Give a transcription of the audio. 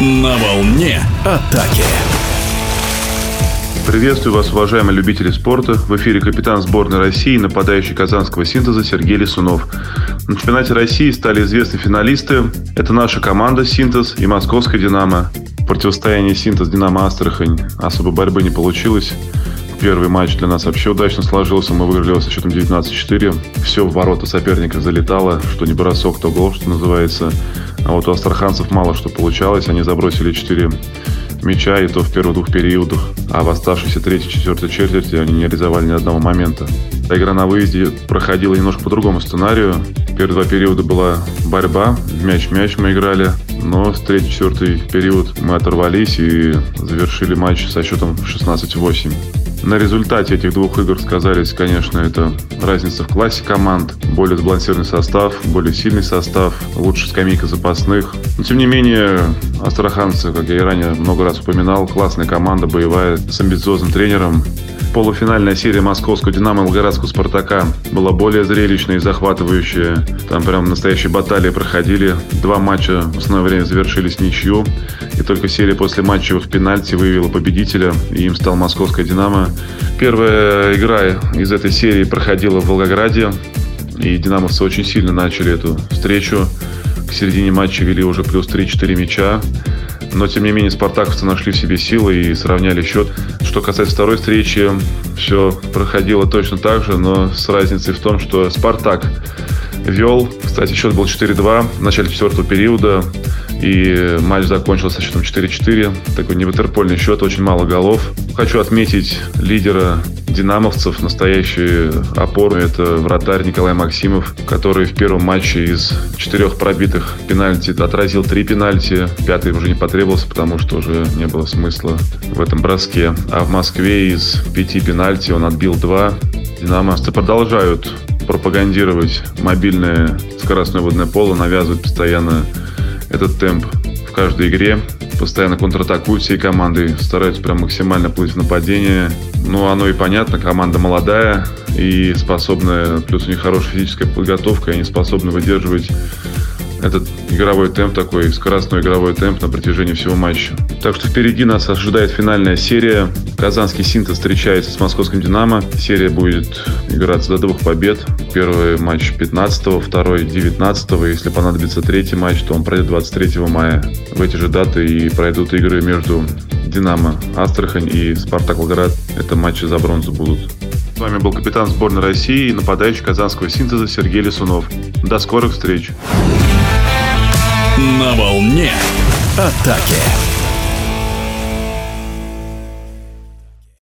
На волне атаки. Приветствую вас, уважаемые любители спорта. В эфире капитан сборной России, нападающий казанского синтеза Сергей Лисунов. На чемпионате России стали известны финалисты. Это наша команда «Синтез» и московская «Динамо». В противостоянии «Синтез-Динамо Астрахань» особой борьбы не получилось. Первый матч для нас вообще удачно сложился. Мы выиграли его со счетом 19-4. Все в ворота соперника залетало. Что не бросок, то гол, что называется. А вот у астраханцев мало что получалось. Они забросили 4 мяча, и то в первых двух периодах. А в оставшейся третьей, четвертой четверти они не реализовали ни одного момента. Игра на выезде проходила немножко по другому сценарию. Первые два периода была борьба, мяч-мяч мы играли. Но с третий, четвертый период мы оторвались и завершили матч со счетом 16-8. На результате этих двух игр сказались, конечно, это разница в классе команд, более сбалансированный состав, более сильный состав, лучше скамейка запасных. Но, тем не менее, астраханцы, как я и ранее много раз упоминал, классная команда, боевая, с амбициозным тренером. Полуфинальная серия московского «Динамо» и волгоградского «Спартака» была более зрелищная и захватывающая. Там прям настоящие баталии проходили. Два матча в основное время завершились ничью. И только серия после матчевых пенальти выявила победителя, и им стал московская «Динамо». Первая игра из этой серии проходила в Волгограде, и «Динамовцы» очень сильно начали эту встречу. К середине матча вели уже плюс 3-4 мяча. Но, тем не менее, спартаковцы нашли в себе силы и сравняли счет. Что касается второй встречи, все проходило точно так же, но с разницей в том, что «Спартак» вел. Кстати, счет был 4-2 в начале четвертого периода. И матч закончился счетом 4-4. Такой неватерпольный счет, очень мало голов. Хочу отметить лидера динамовцев, настоящие опоры. Это вратарь Николай Максимов, который в первом матче из четырех пробитых пенальти отразил три пенальти. Пятый уже не потребовался, потому что уже не было смысла в этом броске. А в Москве из пяти пенальти он отбил два. Динамовцы продолжают пропагандировать мобильное скоростное водное поло, навязывают постоянно этот темп в каждой игре. Постоянно контратакуют всей командой, стараются прям максимально плыть в нападение. Ну, оно и понятно, команда молодая и способная, плюс у них хорошая физическая подготовка, они способны выдерживать этот игровой темп такой, скоростной игровой темп на протяжении всего матча. Так что впереди нас ожидает финальная серия. Казанский Синтез встречается с московским Динамо. Серия будет играться до двух побед. Первый матч 15 второй 19 Если понадобится третий матч, то он пройдет 23 мая. В эти же даты и пройдут игры между Динамо Астрахань и Спартак Волгоград. Это матчи за бронзу будут. С вами был капитан сборной России и нападающий казанского синтеза Сергей Лисунов. До скорых встреч! На волне атаки.